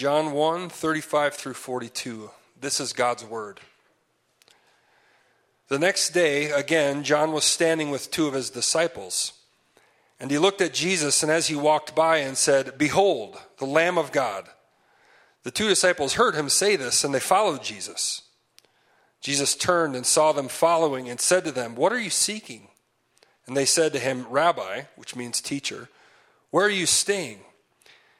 John 1 35 through 42. This is God's word. The next day, again, John was standing with two of his disciples. And he looked at Jesus, and as he walked by, and said, Behold, the Lamb of God. The two disciples heard him say this, and they followed Jesus. Jesus turned and saw them following, and said to them, What are you seeking? And they said to him, Rabbi, which means teacher, where are you staying?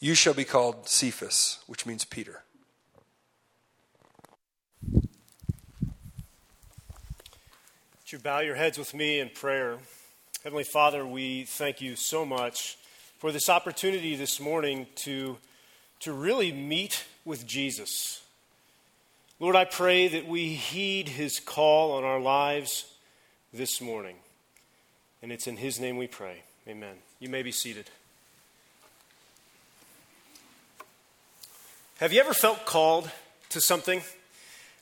You shall be called Cephas, which means Peter. Would you bow your heads with me in prayer? Heavenly Father, we thank you so much for this opportunity this morning to, to really meet with Jesus. Lord, I pray that we heed his call on our lives this morning. And it's in his name we pray. Amen. You may be seated. Have you ever felt called to something?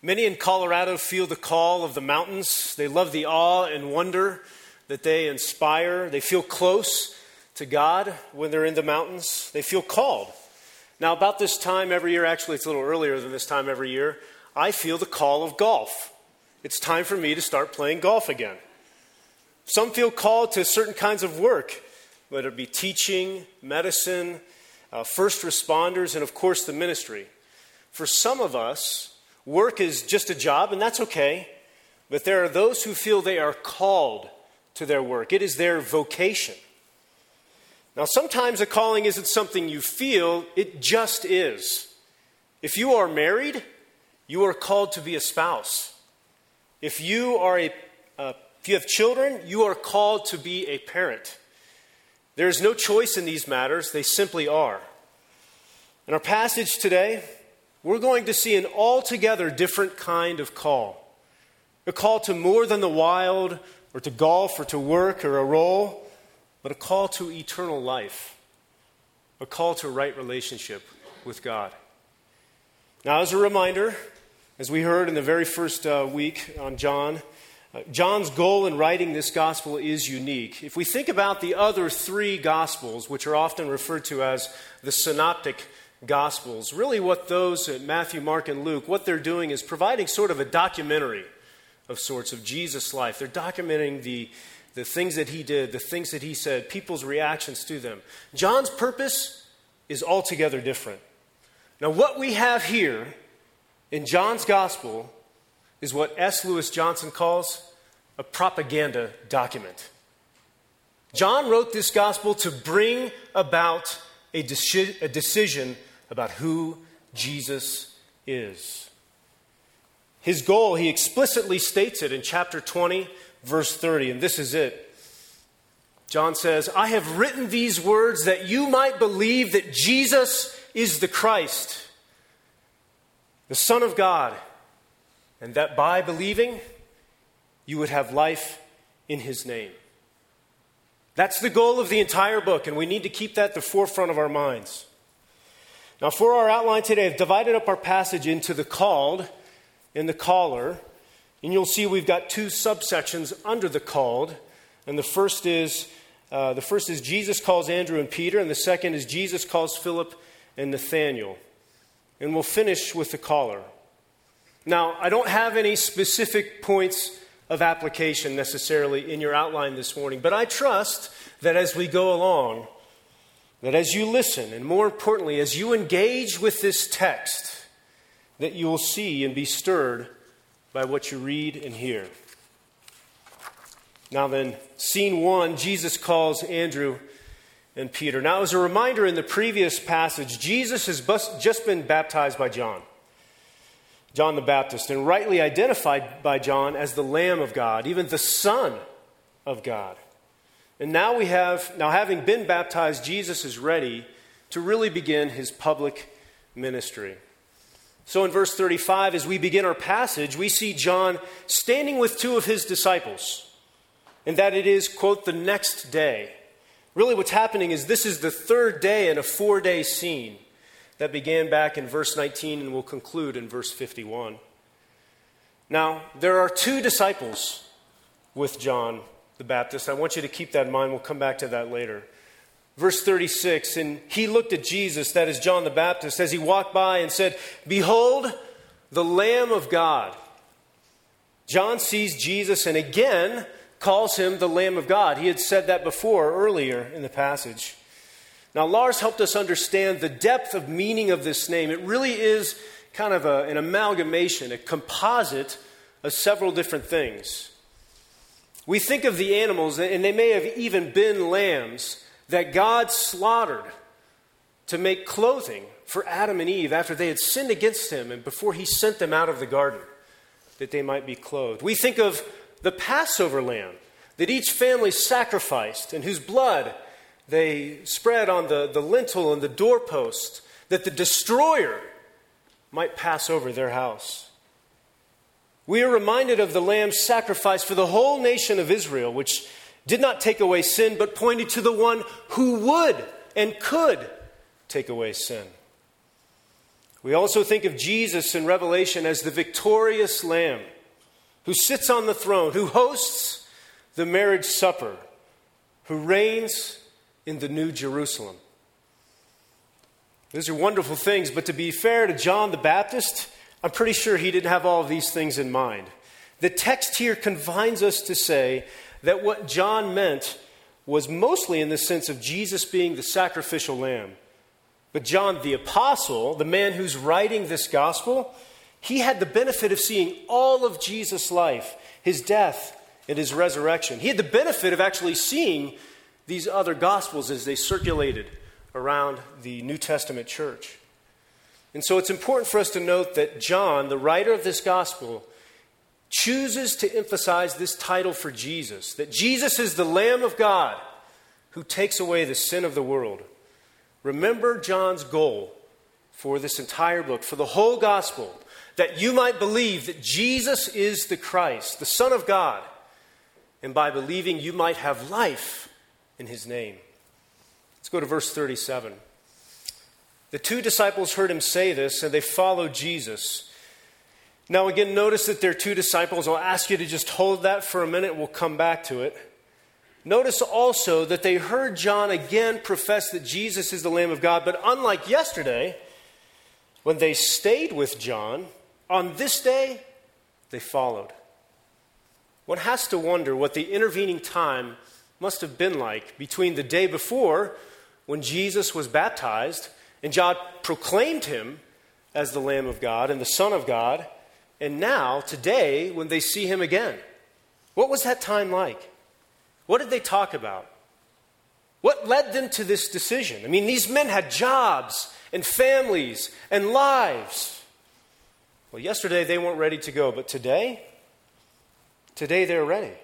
Many in Colorado feel the call of the mountains. They love the awe and wonder that they inspire. They feel close to God when they're in the mountains. They feel called. Now, about this time every year, actually, it's a little earlier than this time every year, I feel the call of golf. It's time for me to start playing golf again. Some feel called to certain kinds of work, whether it be teaching, medicine, uh, first responders, and of course the ministry. For some of us, Work is just a job, and that's okay. But there are those who feel they are called to their work, it is their vocation. Now, sometimes a calling isn't something you feel, it just is. If you are married, you are called to be a spouse. If you are a uh, if you have children, you are called to be a parent. There is no choice in these matters, they simply are. In our passage today, we're going to see an altogether different kind of call. A call to more than the wild, or to golf, or to work, or a role, but a call to eternal life. A call to a right relationship with God. Now, as a reminder, as we heard in the very first uh, week on John, John's goal in writing this gospel is unique. If we think about the other three gospels, which are often referred to as the synoptic Gospels. Really, what those, uh, Matthew, Mark, and Luke, what they're doing is providing sort of a documentary of sorts of Jesus' life. They're documenting the, the things that he did, the things that he said, people's reactions to them. John's purpose is altogether different. Now, what we have here in John's Gospel is what S. Lewis Johnson calls a propaganda document. John wrote this Gospel to bring about a, deci- a decision about who Jesus is. His goal, he explicitly states it in chapter 20, verse 30, and this is it. John says, I have written these words that you might believe that Jesus is the Christ, the Son of God, and that by believing you would have life in his name. That's the goal of the entire book, and we need to keep that at the forefront of our minds. Now, for our outline today, I've divided up our passage into the called and the caller. And you'll see we've got two subsections under the called. And the first is uh, the first is Jesus calls Andrew and Peter, and the second is Jesus calls Philip and Nathanael. And we'll finish with the caller. Now, I don't have any specific points of application necessarily in your outline this morning, but I trust that as we go along, that as you listen, and more importantly, as you engage with this text, that you will see and be stirred by what you read and hear. Now, then, scene one Jesus calls Andrew and Peter. Now, as a reminder, in the previous passage, Jesus has just been baptized by John, John the Baptist, and rightly identified by John as the Lamb of God, even the Son of God. And now we have, now having been baptized, Jesus is ready to really begin his public ministry. So in verse 35, as we begin our passage, we see John standing with two of his disciples, and that it is, quote, the next day. Really, what's happening is this is the third day in a four day scene that began back in verse 19 and will conclude in verse 51. Now, there are two disciples with John the Baptist. I want you to keep that in mind. We'll come back to that later. Verse 36 And he looked at Jesus, that is John the Baptist, as he walked by and said, Behold, the Lamb of God. John sees Jesus and again calls him the Lamb of God. He had said that before, earlier in the passage. Now, Lars helped us understand the depth of meaning of this name. It really is kind of a, an amalgamation, a composite of several different things. We think of the animals, and they may have even been lambs that God slaughtered to make clothing for Adam and Eve after they had sinned against him and before he sent them out of the garden that they might be clothed. We think of the Passover lamb that each family sacrificed and whose blood they spread on the, the lintel and the doorpost that the destroyer might pass over their house. We are reminded of the lamb's sacrifice for the whole nation of Israel, which did not take away sin, but pointed to the one who would and could take away sin. We also think of Jesus in Revelation as the victorious Lamb who sits on the throne, who hosts the marriage supper, who reigns in the New Jerusalem. These are wonderful things, but to be fair to John the Baptist, I'm pretty sure he didn't have all of these things in mind. The text here confines us to say that what John meant was mostly in the sense of Jesus being the sacrificial lamb. But John the apostle, the man who's writing this gospel, he had the benefit of seeing all of Jesus' life, his death, and his resurrection. He had the benefit of actually seeing these other gospels as they circulated around the New Testament church. And so it's important for us to note that John, the writer of this gospel, chooses to emphasize this title for Jesus that Jesus is the Lamb of God who takes away the sin of the world. Remember John's goal for this entire book, for the whole gospel, that you might believe that Jesus is the Christ, the Son of God, and by believing you might have life in his name. Let's go to verse 37. The two disciples heard him say this, and they followed Jesus. Now, again, notice that there are two disciples. I'll ask you to just hold that for a minute. We'll come back to it. Notice also that they heard John again profess that Jesus is the Lamb of God, but unlike yesterday, when they stayed with John, on this day, they followed. One has to wonder what the intervening time must have been like between the day before, when Jesus was baptized, and John proclaimed him as the Lamb of God and the Son of God, and now, today, when they see him again. What was that time like? What did they talk about? What led them to this decision? I mean, these men had jobs and families and lives. Well, yesterday they weren't ready to go, but today, today they're ready.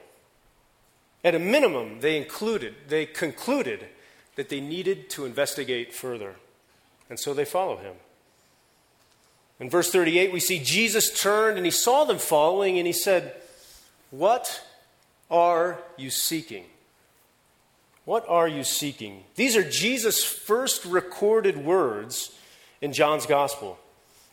At a minimum, they included, they concluded that they needed to investigate further. And so they follow him. In verse 38, we see Jesus turned and he saw them following and he said, What are you seeking? What are you seeking? These are Jesus' first recorded words in John's gospel.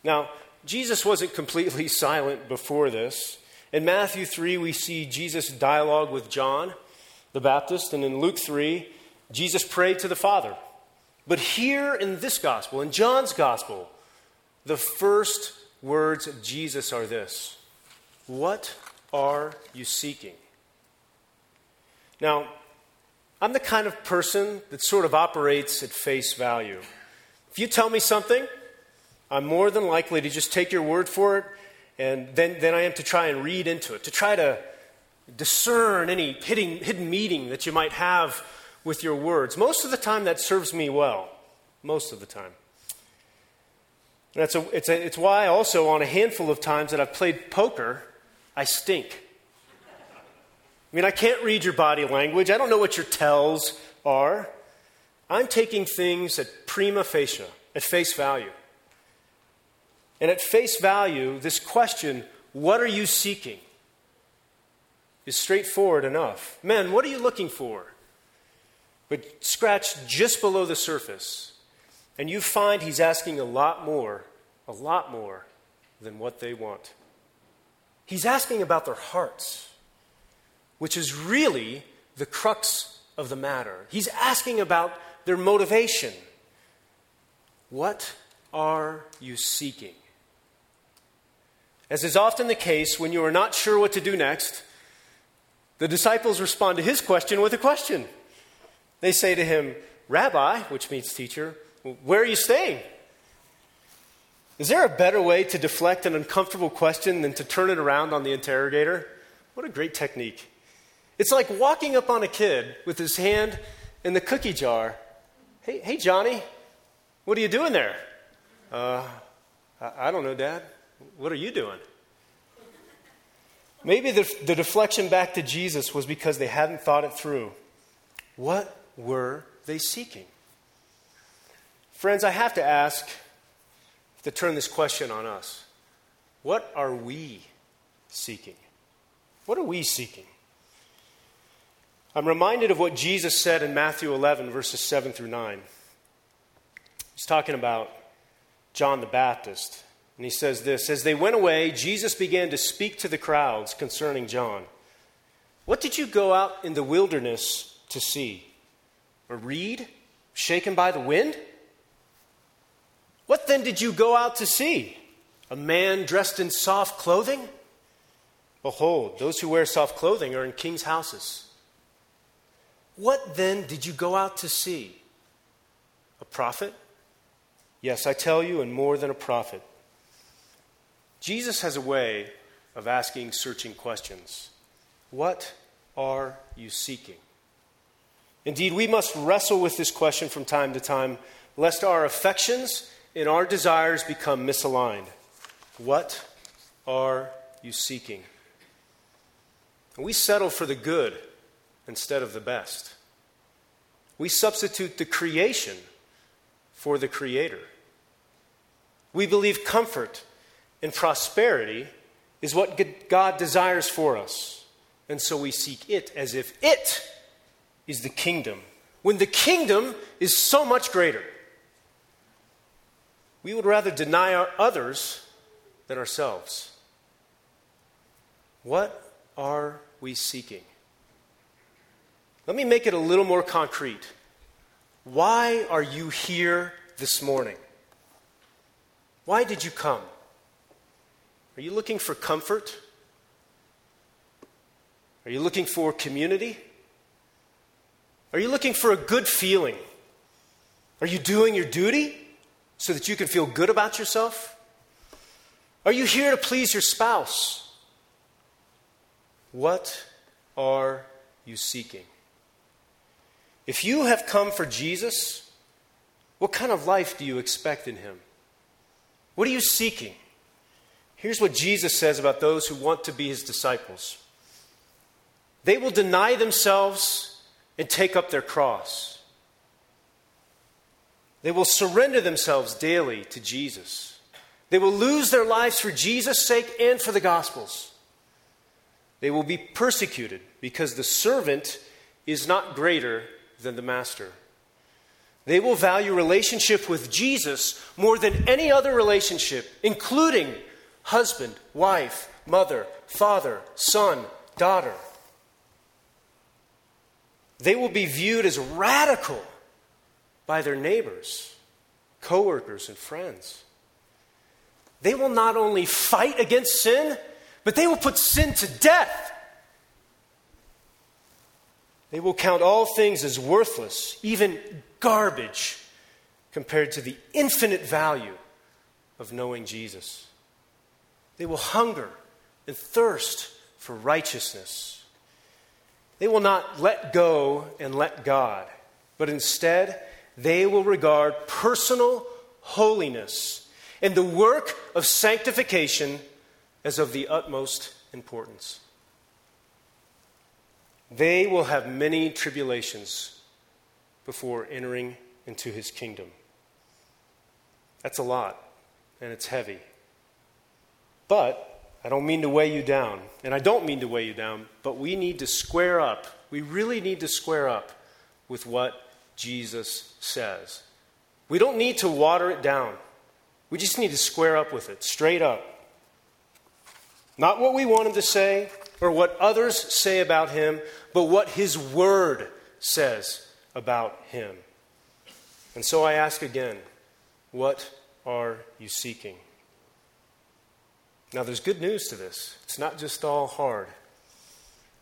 Now, Jesus wasn't completely silent before this. In Matthew 3, we see Jesus' dialogue with John the Baptist, and in Luke 3, Jesus prayed to the Father. But here in this gospel, in John's gospel, the first words of Jesus are this What are you seeking? Now, I'm the kind of person that sort of operates at face value. If you tell me something, I'm more than likely to just take your word for it, and then, then I am to try and read into it, to try to discern any hidden, hidden meaning that you might have with your words. Most of the time, that serves me well. Most of the time. That's a, it's, a, it's why also on a handful of times that I've played poker, I stink. I mean, I can't read your body language. I don't know what your tells are. I'm taking things at prima facie, at face value. And at face value, this question, what are you seeking? is straightforward enough. Men, what are you looking for? But scratch just below the surface, and you find he's asking a lot more, a lot more than what they want. He's asking about their hearts, which is really the crux of the matter. He's asking about their motivation. What are you seeking? As is often the case when you are not sure what to do next, the disciples respond to his question with a question. They say to him, Rabbi, which means teacher, where are you staying? Is there a better way to deflect an uncomfortable question than to turn it around on the interrogator? What a great technique. It's like walking up on a kid with his hand in the cookie jar. Hey, hey Johnny, what are you doing there? Uh, I, I don't know, Dad. What are you doing? Maybe the, the deflection back to Jesus was because they hadn't thought it through. What were they seeking? Friends, I have to ask to turn this question on us. What are we seeking? What are we seeking? I'm reminded of what Jesus said in Matthew 11, verses 7 through 9. He's talking about John the Baptist and he says this As they went away, Jesus began to speak to the crowds concerning John. What did you go out in the wilderness to see? A reed shaken by the wind? What then did you go out to see? A man dressed in soft clothing? Behold, those who wear soft clothing are in king's houses. What then did you go out to see? A prophet? Yes, I tell you, and more than a prophet. Jesus has a way of asking searching questions. What are you seeking? Indeed, we must wrestle with this question from time to time, lest our affections and our desires become misaligned. What are you seeking? we settle for the good instead of the best. We substitute the creation for the Creator. We believe comfort and prosperity is what God desires for us. And so we seek it as if it is the kingdom, when the kingdom is so much greater. We would rather deny our others than ourselves. What are we seeking? Let me make it a little more concrete. Why are you here this morning? Why did you come? Are you looking for comfort? Are you looking for community? Are you looking for a good feeling? Are you doing your duty so that you can feel good about yourself? Are you here to please your spouse? What are you seeking? If you have come for Jesus, what kind of life do you expect in him? What are you seeking? Here's what Jesus says about those who want to be his disciples they will deny themselves and take up their cross. They will surrender themselves daily to Jesus. They will lose their lives for Jesus' sake and for the gospel's. They will be persecuted because the servant is not greater than the master. They will value relationship with Jesus more than any other relationship, including husband, wife, mother, father, son, daughter. They will be viewed as radical by their neighbors, coworkers, and friends. They will not only fight against sin, but they will put sin to death. They will count all things as worthless, even garbage, compared to the infinite value of knowing Jesus. They will hunger and thirst for righteousness. They will not let go and let God, but instead, they will regard personal holiness and the work of sanctification as of the utmost importance. They will have many tribulations before entering into his kingdom. That's a lot, and it's heavy. But I don't mean to weigh you down, and I don't mean to weigh you down, but we need to square up. We really need to square up with what Jesus says. We don't need to water it down. We just need to square up with it, straight up. Not what we want him to say or what others say about him, but what his word says about him. And so I ask again, what are you seeking? Now, there's good news to this. It's not just all hard.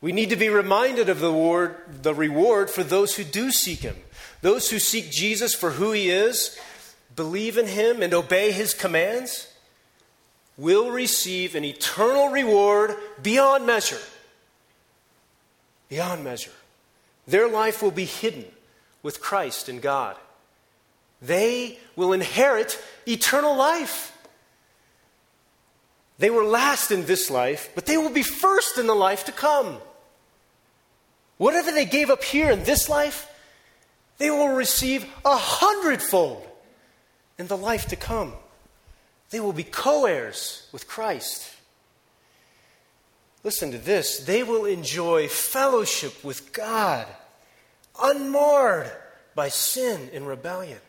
We need to be reminded of the reward, the reward for those who do seek him. Those who seek Jesus for who he is, believe in him, and obey his commands will receive an eternal reward beyond measure. Beyond measure. Their life will be hidden with Christ and God. They will inherit eternal life. They were last in this life, but they will be first in the life to come. Whatever they gave up here in this life, they will receive a hundredfold in the life to come. They will be co heirs with Christ. Listen to this they will enjoy fellowship with God, unmarred by sin and rebellion.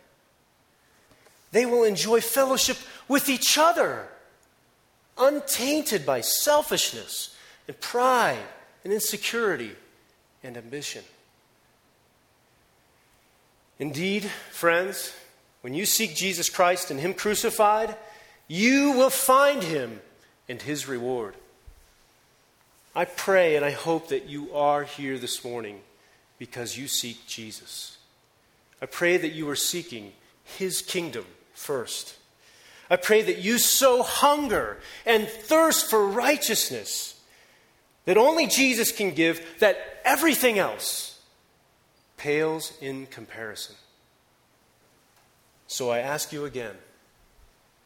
They will enjoy fellowship with each other, untainted by selfishness and pride and insecurity and ambition. Indeed, friends, when you seek Jesus Christ and Him crucified, you will find Him and His reward. I pray and I hope that you are here this morning because you seek Jesus. I pray that you are seeking His kingdom first. I pray that you so hunger and thirst for righteousness that only Jesus can give, that everything else pales in comparison. So I ask you again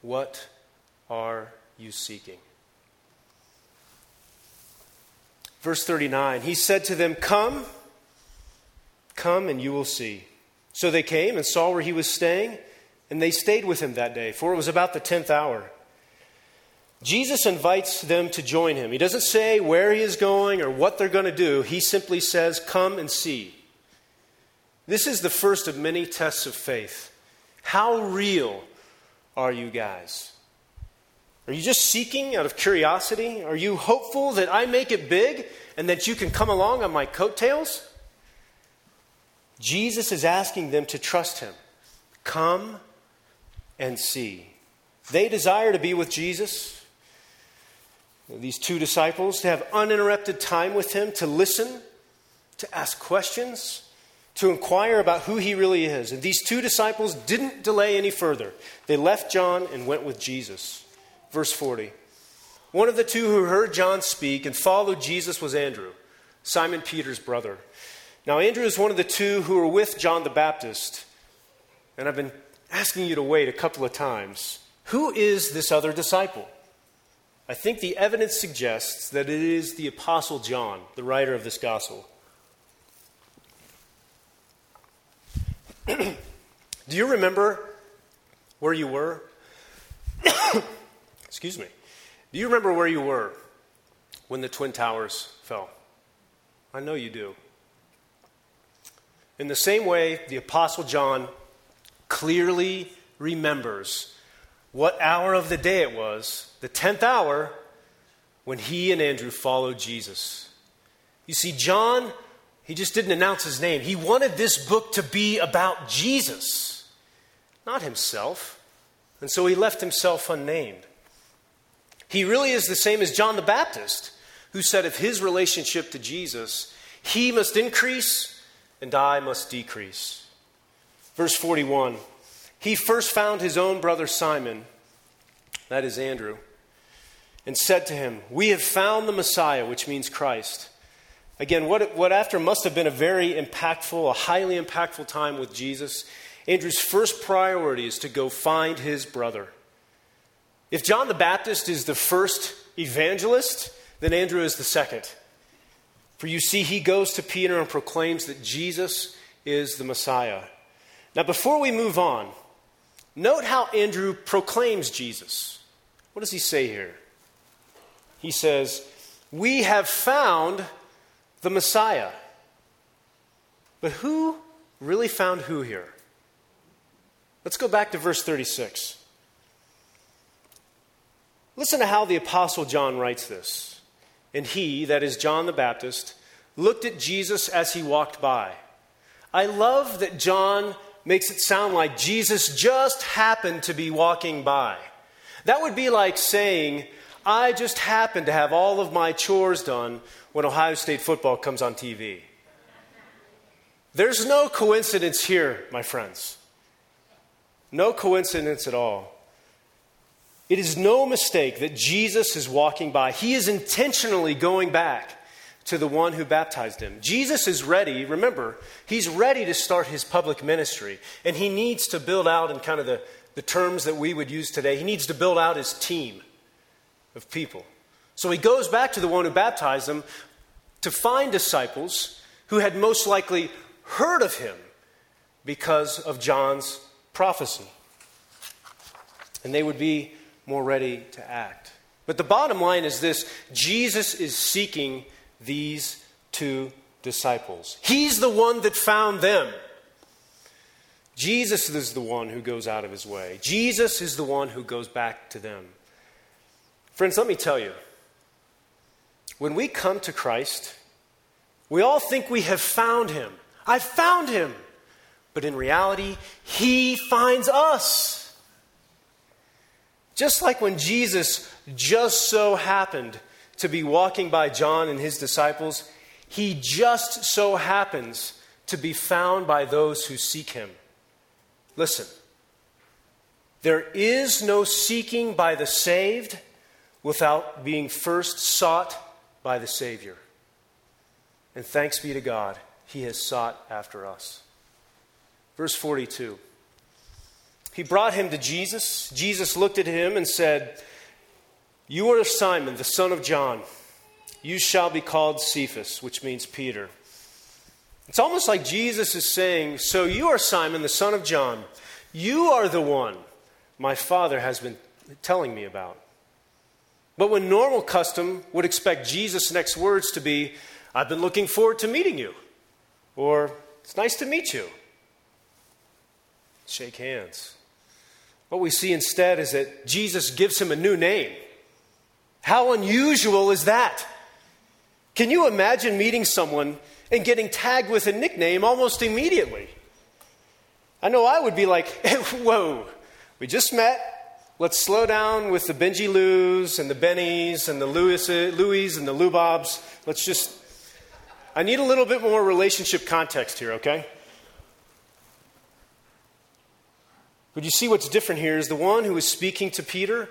what are you seeking? Verse 39 He said to them, Come, come, and you will see. So they came and saw where he was staying and they stayed with him that day, for it was about the 10th hour. Jesus invites them to join him. He doesn't say where he is going or what they're going to do. He simply says, Come and see. This is the first of many tests of faith. How real are you guys? Are you just seeking out of curiosity? Are you hopeful that I make it big and that you can come along on my coattails? Jesus is asking them to trust him. Come and see. They desire to be with Jesus, these two disciples, to have uninterrupted time with him, to listen, to ask questions, to inquire about who he really is. And these two disciples didn't delay any further. They left John and went with Jesus. Verse 40. One of the two who heard John speak and followed Jesus was Andrew, Simon Peter's brother. Now, Andrew is one of the two who were with John the Baptist. And I've been asking you to wait a couple of times. Who is this other disciple? I think the evidence suggests that it is the Apostle John, the writer of this gospel. Do you remember where you were? Excuse me. Do you remember where you were when the Twin Towers fell? I know you do. In the same way, the Apostle John clearly remembers what hour of the day it was, the 10th hour, when he and Andrew followed Jesus. You see, John, he just didn't announce his name. He wanted this book to be about Jesus, not himself. And so he left himself unnamed. He really is the same as John the Baptist, who said of his relationship to Jesus, he must increase and I must decrease. Verse 41 He first found his own brother Simon, that is Andrew, and said to him, We have found the Messiah, which means Christ. Again, what, what after must have been a very impactful, a highly impactful time with Jesus, Andrew's first priority is to go find his brother. If John the Baptist is the first evangelist, then Andrew is the second. For you see, he goes to Peter and proclaims that Jesus is the Messiah. Now, before we move on, note how Andrew proclaims Jesus. What does he say here? He says, We have found the Messiah. But who really found who here? Let's go back to verse 36. Listen to how the Apostle John writes this. And he, that is John the Baptist, looked at Jesus as he walked by. I love that John makes it sound like Jesus just happened to be walking by. That would be like saying, I just happened to have all of my chores done when Ohio State football comes on TV. There's no coincidence here, my friends. No coincidence at all. It is no mistake that Jesus is walking by. He is intentionally going back to the one who baptized him. Jesus is ready, remember, he's ready to start his public ministry, and he needs to build out in kind of the, the terms that we would use today. He needs to build out his team of people. So he goes back to the one who baptized him to find disciples who had most likely heard of him because of John's prophecy. And they would be more ready to act. But the bottom line is this Jesus is seeking these two disciples. He's the one that found them. Jesus is the one who goes out of his way. Jesus is the one who goes back to them. Friends, let me tell you when we come to Christ, we all think we have found him. I found him. But in reality, he finds us. Just like when Jesus just so happened to be walking by John and his disciples, he just so happens to be found by those who seek him. Listen, there is no seeking by the saved without being first sought by the Savior. And thanks be to God, he has sought after us. Verse 42. He brought him to Jesus. Jesus looked at him and said, You are Simon, the son of John. You shall be called Cephas, which means Peter. It's almost like Jesus is saying, So you are Simon, the son of John. You are the one my father has been telling me about. But when normal custom would expect Jesus' next words to be, I've been looking forward to meeting you, or it's nice to meet you, shake hands. What we see instead is that Jesus gives him a new name. How unusual is that? Can you imagine meeting someone and getting tagged with a nickname almost immediately? I know I would be like, whoa, we just met. Let's slow down with the Benji Lou's and the Bennies and the Louis, Louis and the Lubobs. Let's just, I need a little bit more relationship context here, okay? But you see what's different here is the one who is speaking to Peter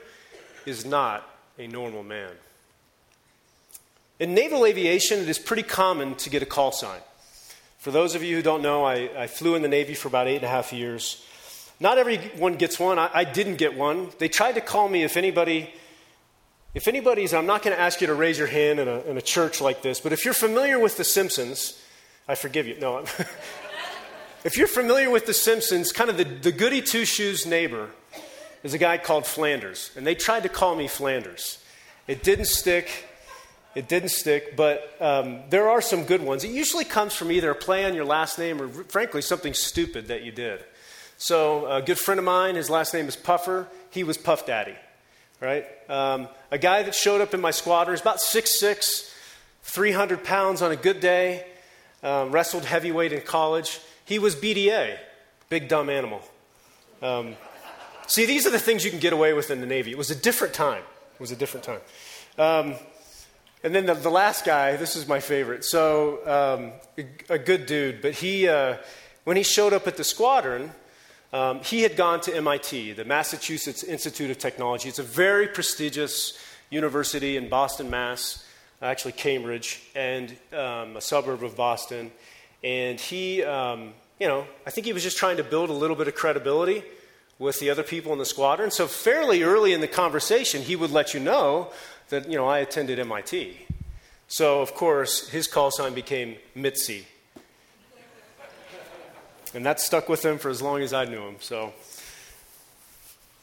is not a normal man. In naval aviation, it is pretty common to get a call sign. For those of you who don't know, I, I flew in the Navy for about eight and a half years. Not everyone gets one. I, I didn't get one. They tried to call me if anybody, if anybody's, I'm not going to ask you to raise your hand in a, in a church like this, but if you're familiar with The Simpsons, I forgive you. No, If you're familiar with The Simpsons, kind of the, the goody two shoes neighbor is a guy called Flanders. And they tried to call me Flanders. It didn't stick. It didn't stick, but um, there are some good ones. It usually comes from either a play on your last name or, frankly, something stupid that you did. So, a good friend of mine, his last name is Puffer. He was Puff Daddy, right? Um, a guy that showed up in my squadron is about 6'6, 300 pounds on a good day, um, wrestled heavyweight in college. He was BDA, big dumb animal. Um, see, these are the things you can get away with in the Navy. It was a different time. It was a different time. Um, and then the, the, last guy, this is my favorite. So, um, a, a, good dude, but he, uh, when he showed up at the squadron, um, he had gone to MIT, the Massachusetts Institute of Technology. It's a very prestigious university in Boston, Mass., actually Cambridge, and um, a suburb of Boston. And he, um, you know, I think he was just trying to build a little bit of credibility with the other people in the squadron. So fairly early in the conversation, he would let you know that, you know, I attended MIT. So, of course, his call sign became Mitzi. And that stuck with him for as long as I knew him. So,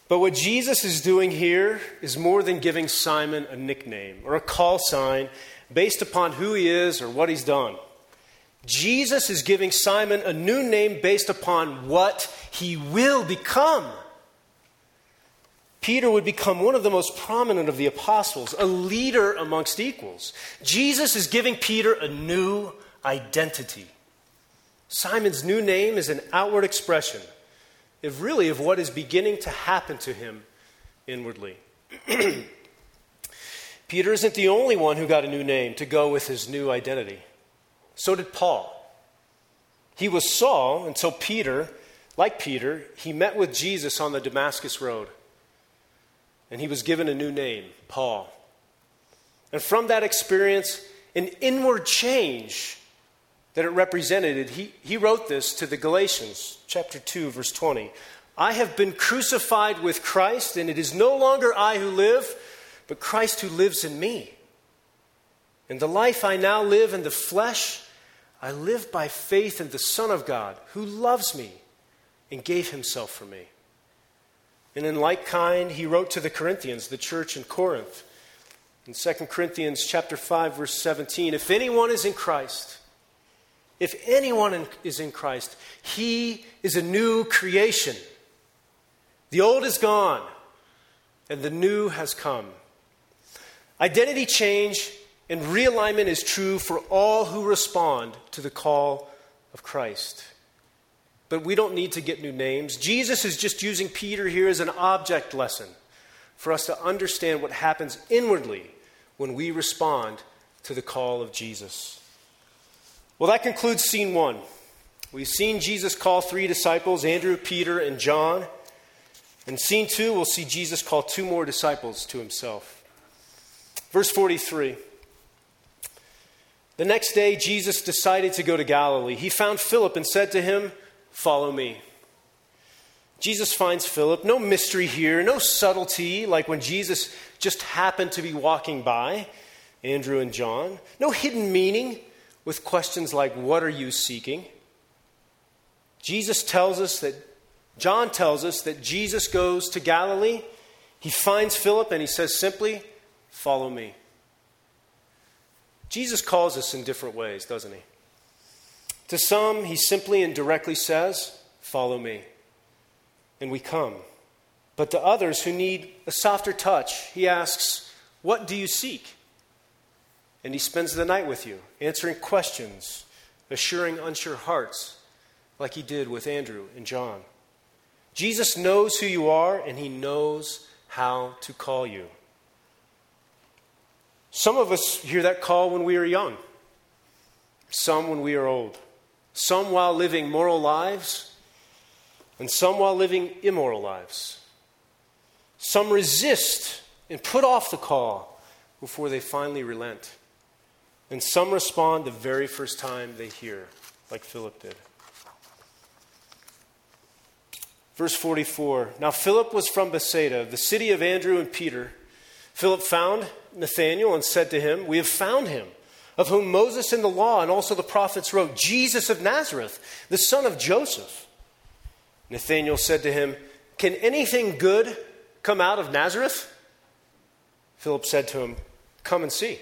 But what Jesus is doing here is more than giving Simon a nickname or a call sign based upon who he is or what he's done. Jesus is giving Simon a new name based upon what he will become. Peter would become one of the most prominent of the apostles, a leader amongst equals. Jesus is giving Peter a new identity. Simon's new name is an outward expression, of really, of what is beginning to happen to him inwardly. Peter isn't the only one who got a new name to go with his new identity. So did Paul. He was Saul until Peter, like Peter, he met with Jesus on the Damascus Road. And he was given a new name, Paul. And from that experience, an inward change that it represented, he, he wrote this to the Galatians, chapter 2, verse 20. I have been crucified with Christ, and it is no longer I who live, but Christ who lives in me. And the life I now live in the flesh, I live by faith in the Son of God, who loves me and gave himself for me. And in like kind, he wrote to the Corinthians, the church in Corinth, in 2 Corinthians chapter 5, verse 17, if anyone is in Christ, if anyone is in Christ, he is a new creation. The old is gone, and the new has come. Identity change and realignment is true for all who respond to the call of Christ. But we don't need to get new names. Jesus is just using Peter here as an object lesson for us to understand what happens inwardly when we respond to the call of Jesus. Well, that concludes scene one. We've seen Jesus call three disciples Andrew, Peter, and John. In scene two, we'll see Jesus call two more disciples to himself. Verse 43. The next day, Jesus decided to go to Galilee. He found Philip and said to him, Follow me. Jesus finds Philip. No mystery here, no subtlety like when Jesus just happened to be walking by Andrew and John. No hidden meaning with questions like, What are you seeking? Jesus tells us that, John tells us that Jesus goes to Galilee. He finds Philip and he says simply, Follow me. Jesus calls us in different ways, doesn't he? To some, he simply and directly says, Follow me. And we come. But to others who need a softer touch, he asks, What do you seek? And he spends the night with you, answering questions, assuring unsure hearts, like he did with Andrew and John. Jesus knows who you are, and he knows how to call you. Some of us hear that call when we are young, some when we are old, some while living moral lives, and some while living immoral lives. Some resist and put off the call before they finally relent. And some respond the very first time they hear, like Philip did. Verse 44 Now Philip was from Bethsaida, the city of Andrew and Peter. Philip found Nathanael and said to him, We have found him, of whom Moses in the law and also the prophets wrote, Jesus of Nazareth, the son of Joseph. Nathanael said to him, Can anything good come out of Nazareth? Philip said to him, Come and see.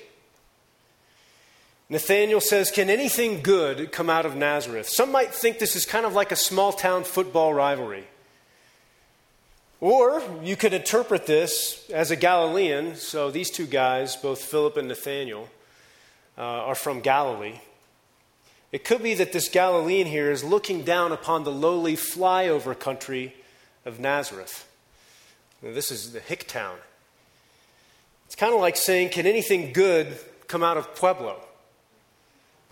Nathanael says, Can anything good come out of Nazareth? Some might think this is kind of like a small town football rivalry. Or you could interpret this as a Galilean. So these two guys, both Philip and Nathanael, uh, are from Galilee. It could be that this Galilean here is looking down upon the lowly flyover country of Nazareth. Now, this is the hick town. It's kind of like saying, Can anything good come out of Pueblo?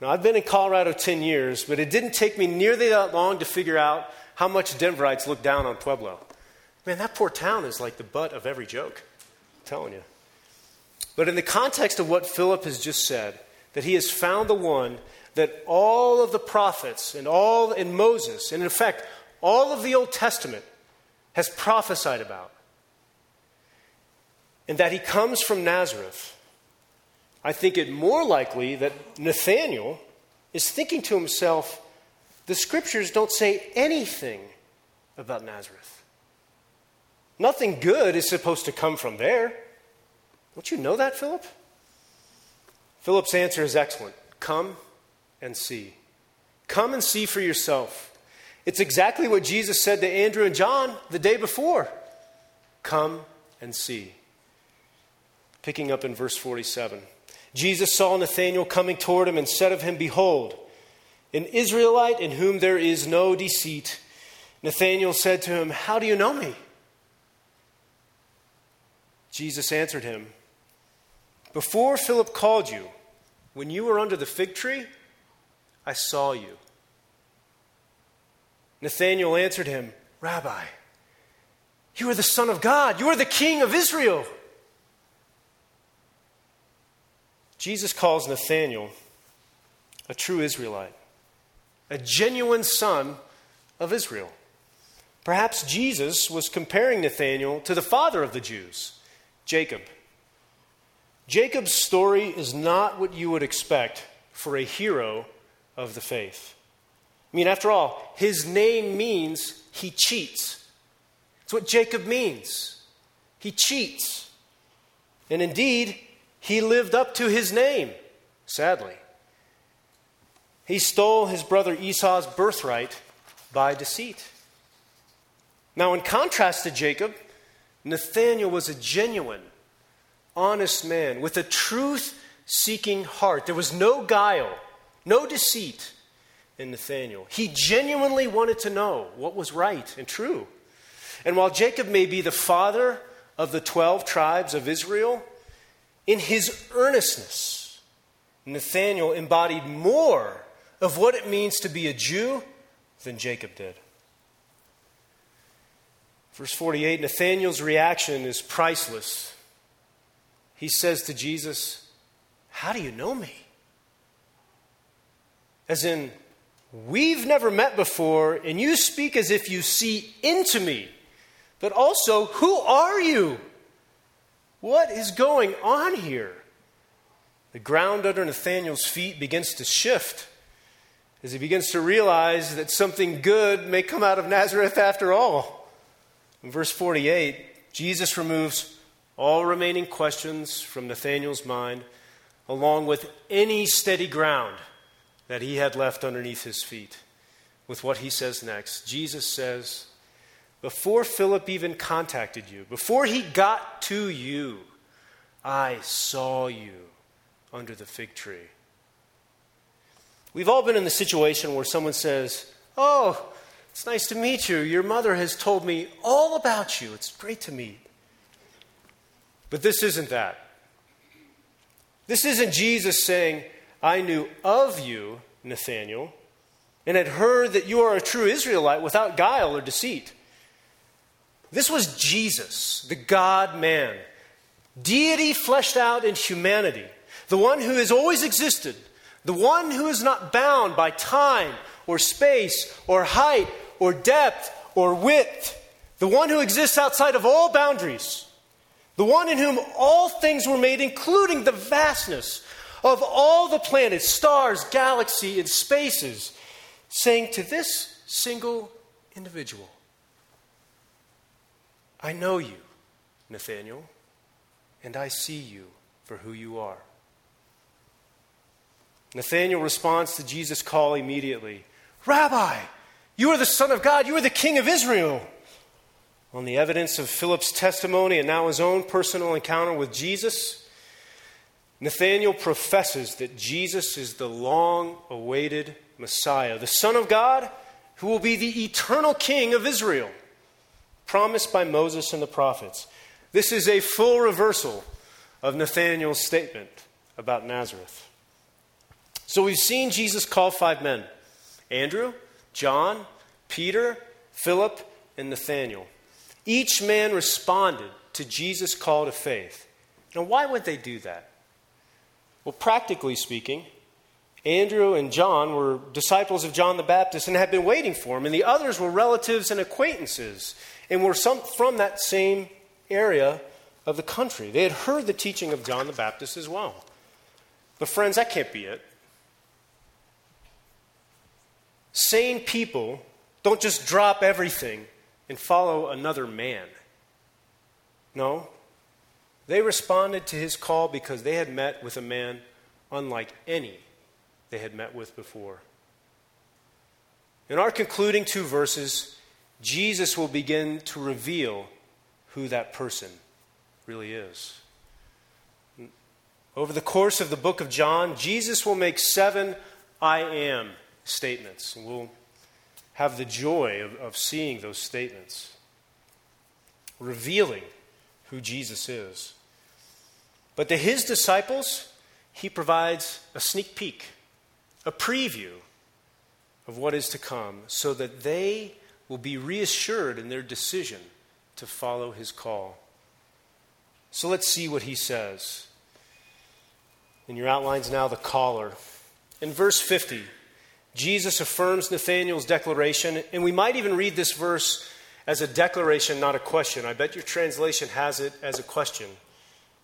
Now, I've been in Colorado 10 years, but it didn't take me nearly that long to figure out how much Denverites look down on Pueblo. Man, that poor town is like the butt of every joke. I'm telling you. But in the context of what Philip has just said, that he has found the one that all of the prophets and all in Moses, and in fact, all of the Old Testament has prophesied about, and that he comes from Nazareth, I think it more likely that Nathanael is thinking to himself, the scriptures don't say anything about Nazareth. Nothing good is supposed to come from there. Don't you know that, Philip? Philip's answer is excellent. Come and see. Come and see for yourself. It's exactly what Jesus said to Andrew and John the day before. Come and see. Picking up in verse 47. Jesus saw Nathanael coming toward him and said of him, Behold, an Israelite in whom there is no deceit. Nathanael said to him, How do you know me? Jesus answered him, Before Philip called you, when you were under the fig tree, I saw you. Nathanael answered him, Rabbi, you are the Son of God, you are the King of Israel. Jesus calls Nathanael a true Israelite, a genuine son of Israel. Perhaps Jesus was comparing Nathanael to the father of the Jews, Jacob. Jacob's story is not what you would expect for a hero of the faith. I mean, after all, his name means he cheats. It's what Jacob means. He cheats. And indeed, he lived up to his name, sadly. He stole his brother Esau's birthright by deceit. Now, in contrast to Jacob, Nathanael was a genuine, honest man with a truth seeking heart. There was no guile, no deceit in Nathanael. He genuinely wanted to know what was right and true. And while Jacob may be the father of the 12 tribes of Israel, in his earnestness, Nathanael embodied more of what it means to be a Jew than Jacob did. Verse 48 Nathanael's reaction is priceless. He says to Jesus, How do you know me? As in, We've never met before, and you speak as if you see into me. But also, who are you? What is going on here? The ground under Nathanael's feet begins to shift as he begins to realize that something good may come out of Nazareth after all. In verse 48, Jesus removes all remaining questions from Nathanael's mind, along with any steady ground that he had left underneath his feet with what he says next. Jesus says, Before Philip even contacted you, before he got to you, I saw you under the fig tree. We've all been in the situation where someone says, Oh, it's nice to meet you. Your mother has told me all about you. It's great to meet. But this isn't that. This isn't Jesus saying, I knew of you, Nathanael, and had heard that you are a true Israelite without guile or deceit. This was Jesus, the God man, deity fleshed out in humanity, the one who has always existed, the one who is not bound by time or space or height or depth or width, the one who exists outside of all boundaries, the one in whom all things were made, including the vastness of all the planets, stars, galaxy, and spaces, saying to this single individual, I know you, Nathanael, and I see you for who you are. Nathanael responds to Jesus' call immediately Rabbi, you are the Son of God, you are the King of Israel. On the evidence of Philip's testimony and now his own personal encounter with Jesus, Nathanael professes that Jesus is the long awaited Messiah, the Son of God, who will be the eternal King of Israel, promised by Moses and the prophets. This is a full reversal of Nathanael's statement about Nazareth. So we've seen Jesus call five men Andrew, John, Peter, Philip, and Nathanael. Each man responded to Jesus' call to faith. Now, why would they do that? Well, practically speaking, Andrew and John were disciples of John the Baptist and had been waiting for him, and the others were relatives and acquaintances and were some, from that same area of the country. They had heard the teaching of John the Baptist as well. But, friends, that can't be it. Sane people don't just drop everything and follow another man. No. They responded to his call because they had met with a man unlike any they had met with before. In our concluding two verses, Jesus will begin to reveal who that person really is. Over the course of the book of John, Jesus will make seven I am statements. We'll have the joy of, of seeing those statements, revealing who Jesus is. But to his disciples, he provides a sneak peek, a preview of what is to come, so that they will be reassured in their decision to follow his call. So let's see what he says. In your outlines now, the caller. In verse 50, Jesus affirms Nathanael's declaration, and we might even read this verse as a declaration, not a question. I bet your translation has it as a question,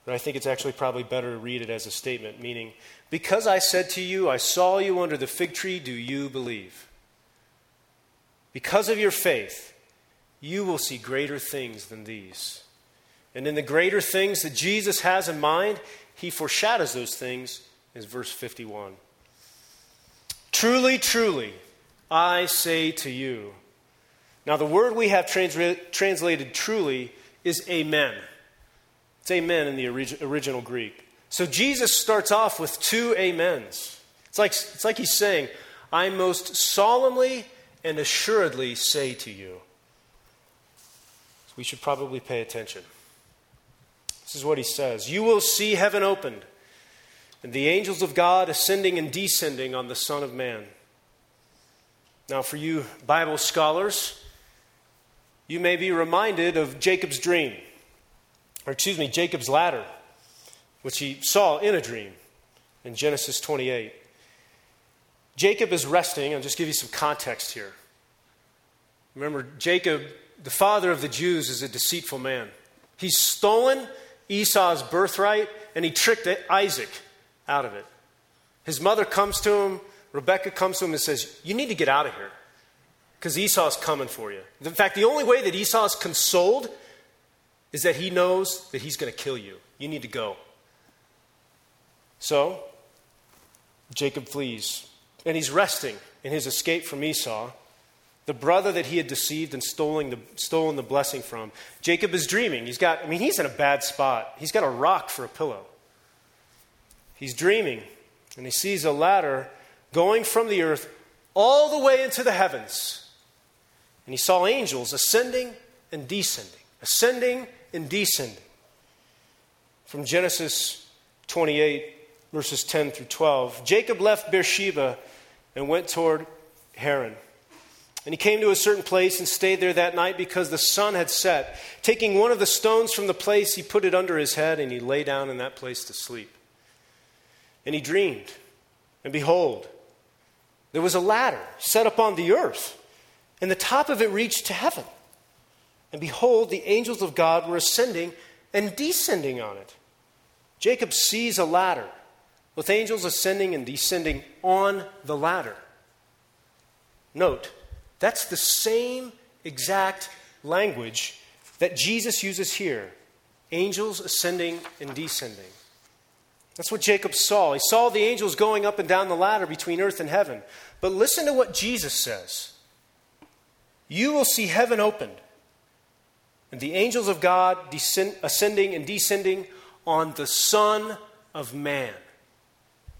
but I think it's actually probably better to read it as a statement, meaning, Because I said to you, I saw you under the fig tree, do you believe? Because of your faith, you will see greater things than these. And in the greater things that Jesus has in mind, he foreshadows those things in verse 51. Truly, truly, I say to you. Now, the word we have trans- translated truly is amen. It's amen in the orig- original Greek. So Jesus starts off with two amens. It's like, it's like he's saying, I most solemnly and assuredly say to you. So we should probably pay attention. This is what he says You will see heaven opened, and the angels of God ascending and descending on the Son of Man. Now, for you Bible scholars, you may be reminded of Jacob's dream, or excuse me, Jacob's ladder, which he saw in a dream in Genesis 28. Jacob is resting. I'll just give you some context here. Remember, Jacob, the father of the Jews, is a deceitful man. He's stolen Esau's birthright and he tricked Isaac out of it. His mother comes to him, Rebecca comes to him and says, You need to get out of here because Esau's coming for you. In fact, the only way that Esau is consoled is that he knows that he's going to kill you. You need to go. So, Jacob flees and he's resting in his escape from Esau, the brother that he had deceived and stolen the, stolen the blessing from. Jacob is dreaming. He's got, I mean, he's in a bad spot. He's got a rock for a pillow. He's dreaming, and he sees a ladder going from the earth all the way into the heavens. And he saw angels ascending and descending, ascending and descending. From Genesis 28, verses 10 through 12. Jacob left Beersheba and went toward Haran. And he came to a certain place and stayed there that night because the sun had set. Taking one of the stones from the place, he put it under his head and he lay down in that place to sleep. And he dreamed, and behold, there was a ladder set upon the earth, and the top of it reached to heaven. And behold, the angels of God were ascending and descending on it. Jacob sees a ladder with angels ascending and descending on the ladder. Note, that's the same exact language that Jesus uses here angels ascending and descending. That's what Jacob saw. He saw the angels going up and down the ladder between earth and heaven. But listen to what Jesus says You will see heaven opened, and the angels of God descend, ascending and descending on the Son of Man.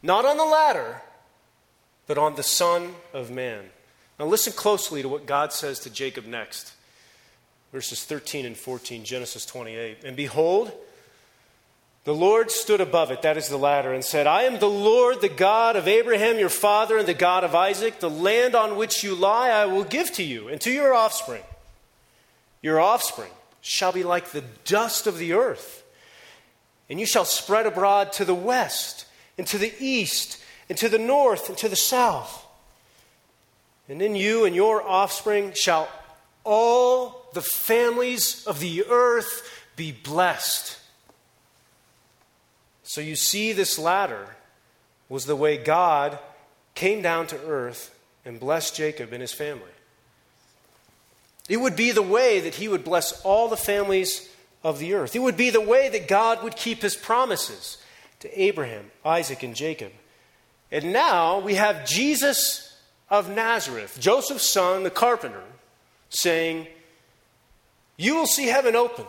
Not on the ladder, but on the Son of Man. Now listen closely to what God says to Jacob next. Verses 13 and 14, Genesis 28. And behold, the Lord stood above it, that is the ladder, and said, I am the Lord, the God of Abraham, your father, and the God of Isaac. The land on which you lie I will give to you and to your offspring. Your offspring shall be like the dust of the earth, and you shall spread abroad to the west and to the east, and to the north, and to the south. And in you and your offspring shall all the families of the earth be blessed. So you see, this ladder was the way God came down to earth and blessed Jacob and his family. It would be the way that he would bless all the families of the earth. It would be the way that God would keep his promises to Abraham, Isaac, and Jacob. And now we have Jesus of Nazareth, Joseph's son, the carpenter, saying, You will see heaven open,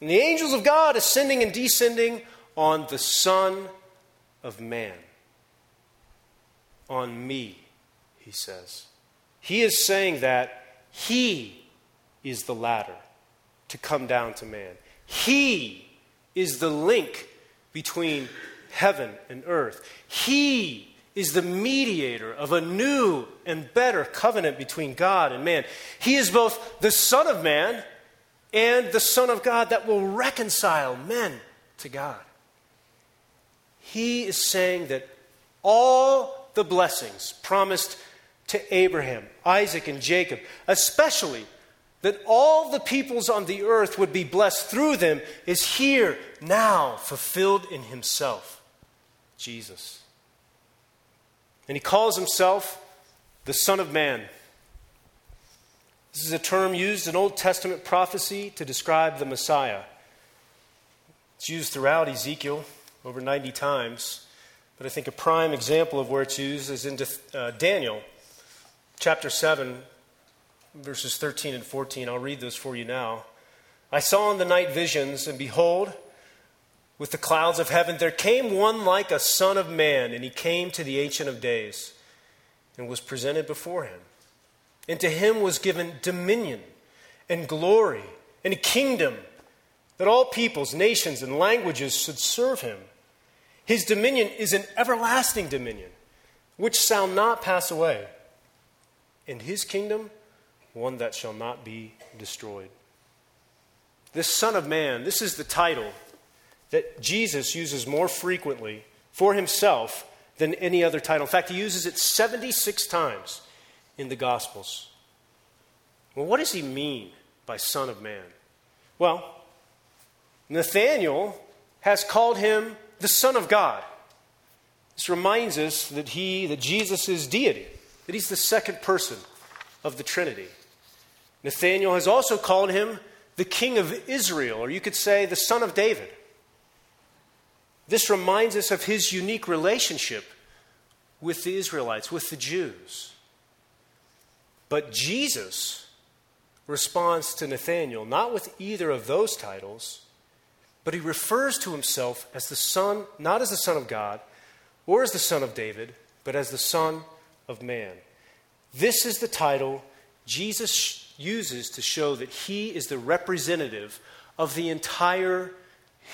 and the angels of God ascending and descending on the Son of Man. On me, he says. He is saying that he is the ladder to come down to man. He is the link between heaven and earth. He is the mediator of a new and better covenant between God and man. He is both the Son of Man and the Son of God that will reconcile men to God. He is saying that all the blessings promised to Abraham, Isaac, and Jacob, especially that all the peoples on the earth would be blessed through them, is here, now, fulfilled in himself, Jesus. And he calls himself the Son of Man. This is a term used in Old Testament prophecy to describe the Messiah. It's used throughout Ezekiel over 90 times, but I think a prime example of where it's used is in uh, Daniel chapter 7, verses 13 and 14. I'll read those for you now. I saw in the night visions, and behold, with the clouds of heaven, there came one like a son of man, and he came to the Ancient of Days and was presented before him. And to him was given dominion and glory and a kingdom that all peoples, nations, and languages should serve him. His dominion is an everlasting dominion, which shall not pass away and his kingdom one that shall not be destroyed. This Son of Man, this is the title that Jesus uses more frequently for himself than any other title. In fact, he uses it 76 times in the Gospels. Well, what does he mean by Son of Man? Well, Nathanael has called him the Son of God. This reminds us that he, that Jesus is deity that he's the second person of the Trinity. Nathanael has also called him the King of Israel, or you could say the Son of David. This reminds us of his unique relationship with the Israelites, with the Jews. But Jesus responds to Nathanael not with either of those titles, but he refers to himself as the Son, not as the Son of God or as the Son of David, but as the Son of man. This is the title Jesus uses to show that he is the representative of the entire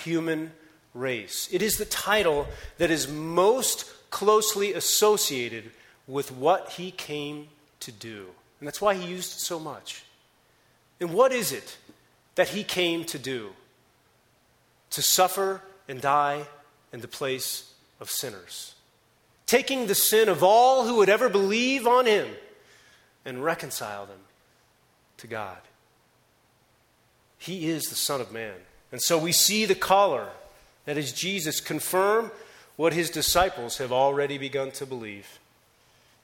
human race. It is the title that is most closely associated with what he came to do. And that's why he used it so much. And what is it that he came to do? To suffer and die in the place of sinners taking the sin of all who would ever believe on him and reconcile them to God. He is the Son of Man. And so we see the caller, that is Jesus, confirm what his disciples have already begun to believe.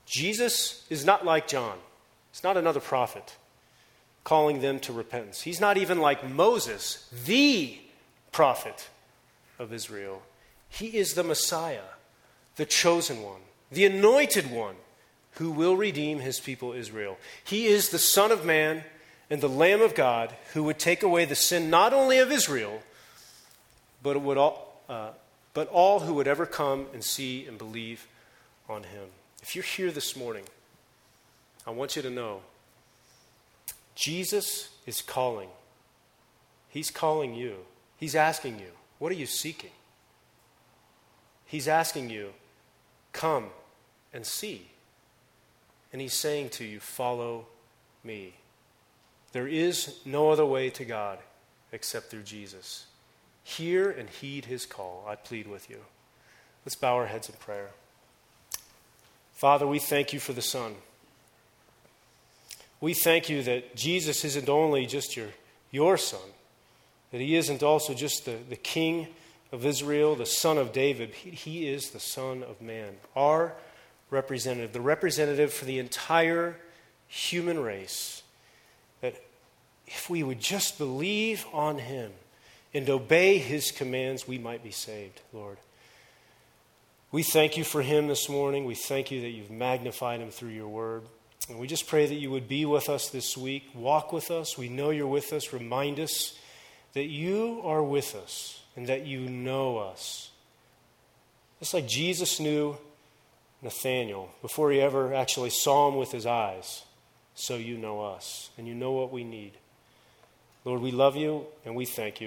Jesus is not like John, he's not another prophet calling them to repentance. He's not even like Moses, the prophet of Israel. He is the Messiah the chosen one, the anointed one who will redeem his people Israel. He is the Son of Man and the Lamb of God who would take away the sin not only of Israel, but, would all, uh, but all who would ever come and see and believe on him. If you're here this morning, I want you to know Jesus is calling. He's calling you. He's asking you, What are you seeking? He's asking you, Come and see. And he's saying to you, Follow me. There is no other way to God except through Jesus. Hear and heed his call, I plead with you. Let's bow our heads in prayer. Father, we thank you for the Son. We thank you that Jesus isn't only just your, your Son, that he isn't also just the, the King of Israel, the son of David, he, he is the Son of Man, our representative, the representative for the entire human race. That if we would just believe on him, and obey his commands, we might be saved, Lord. We thank you for him this morning. We thank you that you've magnified him through your word. And we just pray that you would be with us this week, walk with us. We know you're with us. Remind us that you are with us and that you know us. Just like Jesus knew Nathanael before he ever actually saw him with his eyes, so you know us and you know what we need. Lord, we love you and we thank you.